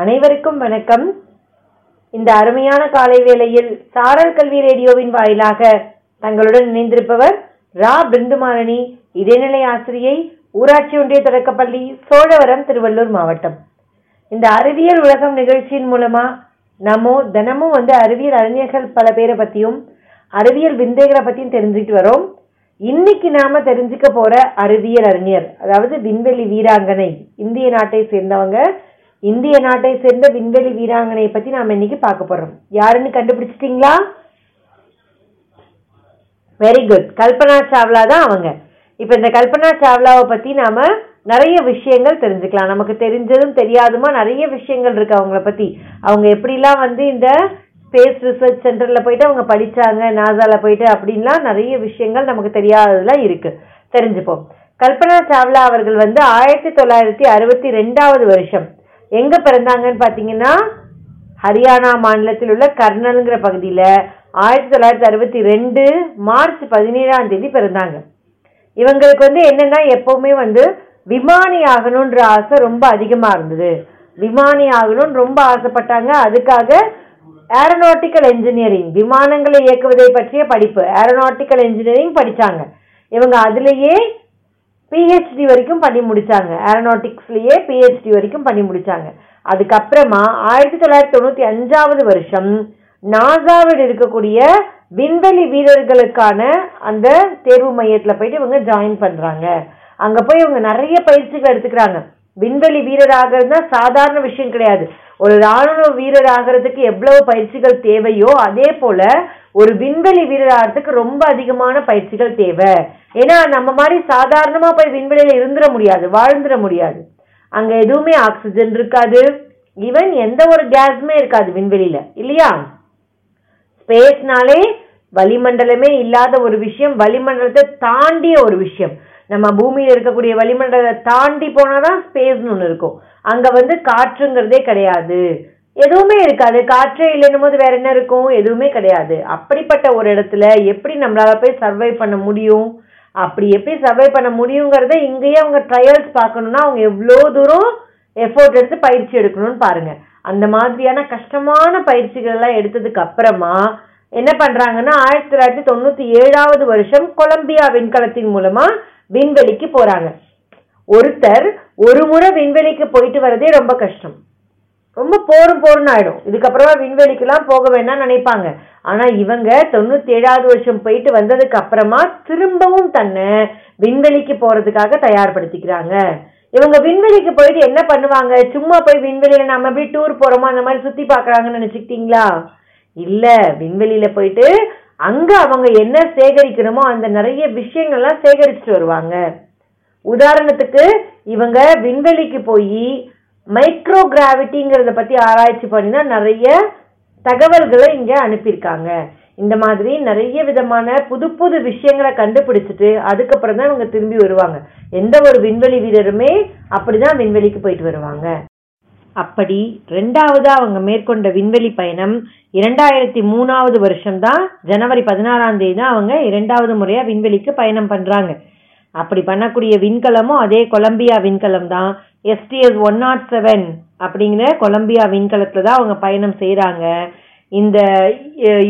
அனைவருக்கும் வணக்கம். இந்த அருமையான காலை வேளையில் சாரல் கல்வி ரேடியோவின் வாயிலாக தங்களுடன் இணைந்திருப்பவர் ரா. பிருந்துமாரணி இடைநிலை ஆசிரியை ஊராட்சி ஒன்றிய தொடக்கப்பள்ளி சோழவரம் திருவள்ளூர் மாவட்டம். இந்த அறிவியல் உலகம் நிகழ்ச்சியின் மூலமா நம்ம தினமும் வந்து அறிவியல் அறிஞர்கள் பல பேரை பத்தியும் அறிவியல் விந்தைகளை பத்தியும் தெரிஞ்சுக்கிட்டு வரோம். இன்னைக்கு நாம தெரிஞ்சுக்க போற அறிவியல் அறிஞர் அதாவது விண்வெளி வீராங்கனை இந்திய நாட்டை சேர்ந்தவங்க இந்திய நாட்டை சேர்ந்த விண்வெளி வீராங்கனை பத்தி நாம இன்னைக்கு பார்க்க போறோம். யாருன்னு கண்டுபிடிச்சிட்டீங்களா? வெரி குட் கல்பனா சாவ்லா தான் அவங்க. இப்போ இந்த கல்பனா சாவ்லாவை பத்தி நாம நிறைய விஷயங்கள் தெரிஞ்சுக்கலாம். நமக்கு தெரிஞ்சதும் தெரியாதுமா நிறைய விஷயங்கள் இருக்கு அவங்கள பத்தி. அவங்க எப்படிலாம் வந்து இந்த ஸ்பேஸ் ரிசர்ச் சென்டரில் போயிட்டு அவங்க படிச்சாங்க நாசாவில் போயிட்டு அப்படின்லாம் நிறைய விஷயங்கள் நமக்கு தெரியாததுலாம் இருக்குது தெரிஞ்சுப்போம். கல்பனா சாவ்லா அவர்கள் வந்து ஆயிரத்தி தொள்ளாயிரத்தி அறுபத்தி ரெண்டாவது வருஷம் எங்க பிறந்தாங்கன்னு பாத்தீங்கன்னா ஹரியானா மாநிலத்தில் உள்ள கர்னல்ங்கிற பகுதியில ஆயிரத்தி தொள்ளாயிரத்தி அறுபத்தி ரெண்டு மார்ச் பதினேழாம் தேதி பிறந்தாங்க. இவங்களுக்கு வந்து என்னன்னா எப்பவுமே வந்து விமானி ஆகணுன்ற ஆசை ரொம்ப அதிகமா இருந்தது. விமானி ஆகணும்னு ரொம்ப ஆசைப்பட்டாங்க. அதுக்காக ஏரோநாட்டிக்கல் இன்ஜினியரிங் விமானங்களை இயக்குவதை பற்றிய படிப்பு ஏரோநாட்டிக்கல் இன்ஜினியரிங் படித்தாங்க இவங்க அதுலேயே பிஹெச்டி வரைக்கும் பண்ணி முடித்தாங்க ஏரோனாட்டிக்ஸ்லேயே பிஹெச்டி வரைக்கும் பண்ணி முடிச்சாங்க. அதுக்கப்புறமா ஆயிரத்தி தொள்ளாயிரத்தி தொண்ணூற்றி அஞ்சாவது வருஷம் நாசாவில் இருக்கக்கூடிய விண்வெளி வீரர்களுக்கான அந்த தேர்வு மையத்தில் போயிட்டு இவங்க ஜாயின் பண்ணுறாங்க அங்கே போய் இவங்க நிறைய பயிற்சிகள் எடுத்துக்கிறாங்க. விண்வெளி வீரர் ஆகிறதுனா சாதாரண விஷயம் கிடையாது. ஒரு ராணுவ வீரர் ஆகிறதுக்கு எவ்வளவு பயிற்சிகள் தேவையோ அதே போல ஒரு விண்வெளி வீரர் ஆகிறதுக்கு ரொம்ப அதிகமான பயிற்சிகள் தேவை. ஏன்னா நம்ம மாதிரி சாதாரணமா போய் விண்வெளியில இருந்துட முடியாது வாழ்ந்துட முடியாது. அங்க எதுவுமே ஆக்சிஜன் இருக்காது. ஈவன் எந்த ஒரு கேஸுமே இருக்காது விண்வெளியில இல்லையா? ஸ்பேஸ்னாலே வளிமண்டலமே இல்லாத ஒரு விஷயம் வளிமண்டலத்தை தாண்டிய ஒரு விஷயம். நம்ம பூமியில் இருக்கக்கூடிய வளிமண்டலத்தை தாண்டி போனால் தான் ஸ்பேஸ்னு ஒன்று இருக்கும். அங்கே வந்து காற்றுங்கிறதே கிடையாது. எதுவுமே இருக்காது. காற்றே இல்லைன்னும் போது வேற என்ன இருக்கும்? எதுவுமே கிடையாது. அப்படிப்பட்ட ஒரு இடத்துல எப்படி நம்மளால போய் சர்வை பண்ண முடியும்? அப்படி எப்படி சர்வை பண்ண முடியுங்கிறத இங்கேயே அவங்க ட்ரையல்ஸ் பார்க்கணுன்னா அவங்க எவ்வளோ தூரம் எஃபோர்ட் எடுத்து பயிற்சி எடுக்கணும்னு பாருங்க. அந்த மாதிரியான கஷ்டமான பயிற்சிகள்லாம் எடுத்ததுக்கு அப்புறமா என்ன பண்றாங்கன்னா ஆயிரத்தி தொள்ளாயிரத்தி தொண்ணூத்தி ஏழாவது வருஷம் கொலம்பியா விண்கலத்தின் மூலமா விண்வெளிக்கு போறாங்க. ஒருத்தர் ஒரு முறை விண்வெளிக்கு போயிட்டு வரதே ரொம்ப கஷ்டம். ரொம்ப போரும் போருன்னு ஆயிடும். இதுக்கப்புறமா விண்வெளிக்கெல்லாம் போக வேணாம் நினைப்பாங்க. ஆனா இவங்க தொண்ணூத்தி ஏழாவது வருஷம் போயிட்டு வந்ததுக்கு அப்புறமா திரும்பவும் தன்னை விண்வெளிக்கு போறதுக்காக தயார்படுத்திக்கிறாங்க. இவங்க விண்வெளிக்கு போயிட்டு என்ன பண்ணுவாங்க? சும்மா போய் விண்வெளியில நம்ம எப்படி டூர் போறோமோ அந்த மாதிரி சுத்தி பாக்குறாங்கன்னு நினைச்சுக்கிட்டீங்களா? இல்ல விண்வெளியில போயிட்டு அங்க அவங்க என்ன சேகரிக்கணுமோ அந்த நிறைய விஷயங்கள்லாம் சேகரிச்சுட்டு வருவாங்க. உதாரணத்துக்கு இவங்க விண்வெளிக்கு போய் மைக்ரோ கிராவிட்டிங்கிறத பத்தி ஆராய்ச்சி பண்ணினா நிறைய தகவல்களை இங்க அனுப்பியிருக்காங்க. இந்த மாதிரி நிறைய விதமான புது புது விஷயங்களை கண்டுபிடிச்சிட்டு அதுக்கப்புறம் தான் இவங்க திரும்பி வருவாங்க. எந்த ஒரு விண்வெளி வீரருமே அப்படிதான் விண்வெளிக்கு போயிட்டு வருவாங்க. அப்படி ரெண்டாவது அவங்க மேற்கொண்ட விண்வெளி பயணம் இரண்டாயிரத்தி மூணாவது வருஷம்தான். ஜனவரி பதினாறாம் தேதி தான் அவங்க இரண்டாவது முறையாக விண்வெளிக்கு பயணம் பண்ணுறாங்க அப்படி பண்ணக்கூடிய விண்கலமும் அதே கொலம்பியா விண்கலம் தான் STS one nought seven oh அப்படிங்கிற கொலம்பியா விண்கலத்தில் தான் அவங்க பயணம் செய்கிறாங்க இந்த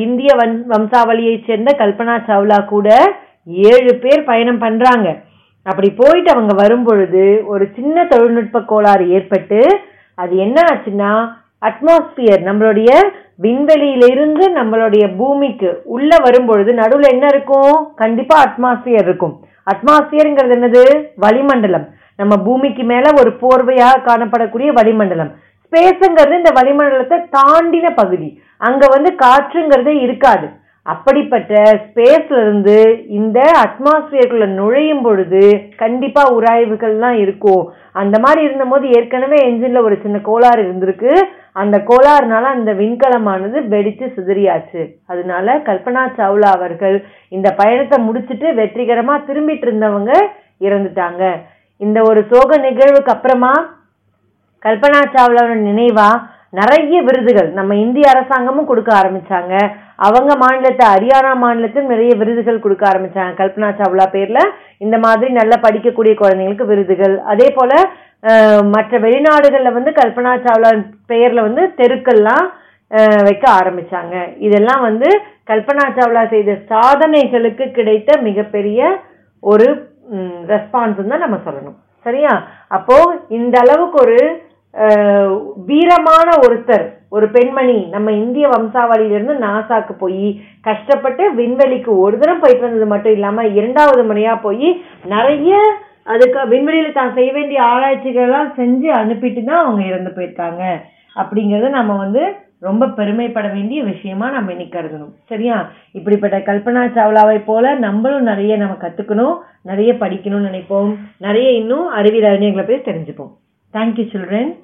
இந்திய வன் வம்சாவளியை சேர்ந்த கல்பனா சாவ்லா கூட ஏழு பேர் பயணம் பண்ணுறாங்க அப்படி போயிட்டு அவங்க வரும்பொழுது ஒரு சின்ன தொழில்நுட்ப கோளாறு ஏற்பட்டு அது என்ன ஆச்சுன்னா அட்மாஸ்பியர் நம்மளுடைய விண்வெளியிலிருந்து நம்மளுடைய பூமிக்கு உள்ள வரும்பொழுது நடுவில் என்ன இருக்கும்? கண்டிப்பா அட்மாஸ்பியர் இருக்கும். அட்மாஸ்பியர்ங்கிறது என்னது? வளிமண்டலம். நம்ம பூமிக்கு மேல ஒரு போர்வையாக காணப்படக்கூடிய வளிமண்டலம். ஸ்பேஸுங்கிறது இந்த வளிமண்டலத்தை தாண்டின பகுதி. அங்க வந்து காற்றுங்கிறது இருக்காது. அப்படிப்பட்ட ஸ்பேஸ்ல இருந்து இந்த அட்மாஸ்பியருக்குள்ள நுழையும் பொழுது கண்டிப்பா உராய்வுகள்லாம் இருக்கும். அந்த மாதிரி இருந்தபோது ஏற்கனவே என்ஜின்ல ஒரு சின்ன கோளாறு இருந்திருக்கு. அந்த கோளாறுனால அந்த விண்கலமானது வெடிச்சு சிதறியாச்சு. அதனால கல்பனா சாவ்லா அவர்கள் இந்த பயணத்தை முடிச்சிட்டு வெற்றிகரமா திரும்பிட்டு இருந்தவங்க இறந்துட்டாங்க. இந்த ஒரு சோக நிகழ்வுக்கு அப்புறமா கல்பனா சாவ்லாவோட நினைவா நிறைய விருதுகள். நம்ம இந்திய அரசாங்கமும் கொடுக்க ஆரம்பிச்சாங்க. அவங்க மாநிலத்தை ஹரியானா மாநிலத்தில் நிறைய விருதுகள் கொடுக்க ஆரம்பிச்சாங்க. கல்பனா சாவ்லா பேர்ல இந்த மாதிரி நல்லா படிக்கக்கூடிய குழந்தைங்களுக்கு விருதுகள். அதே போல மற்ற வெளிநாடுகளில் வந்து கல்பனா சாவ்லா பெயர்ல வந்து தெருக்கள்லாம் வைக்க ஆரம்பிச்சாங்க. இதெல்லாம் வந்து கல்பனா சாவ்லா செய்த சாதனைகளுக்கு கிடைத்த மிகப்பெரிய ஒரு ரெஸ்பான்ஸ் தான் நம்ம சொல்லணும். சரியா? அப்போ இந்த அளவுக்கு ஒரு வீரமான ஒருத்தர் ஒரு பெண்மணி நம்ம இந்திய வம்சாவளியிலிருந்து நாசாக்கு போய் கஷ்டப்பட்டு விண்வெளிக்கு ஒரு தரம் போயிட்டு வந்தது மட்டும் இல்லாம இரண்டாவது முறையா போய் நிறைய அதுக்கு விண்வெளியில தான் செய்ய வேண்டிய ஆராய்ச்சிகள் எல்லாம் செஞ்சு அனுப்பிட்டு தான் அவங்க இறந்து போயிருக்காங்க. அப்படிங்கறத நம்ம வந்து ரொம்ப பெருமைப்பட வேண்டிய விஷயமா நம்ம இன்னைக்கு கருதணும். சரியா? இப்படிப்பட்ட கல்பனா சாவ்லாவை போல நம்மளும் நிறைய நம்ம கத்துக்கணும் நிறைய படிக்கணும்னு நினைப்போம். நிறைய இன்னும் அறிவியல் அறிஞர்களை போய் தெரிஞ்சுப்போம். Thank you, children.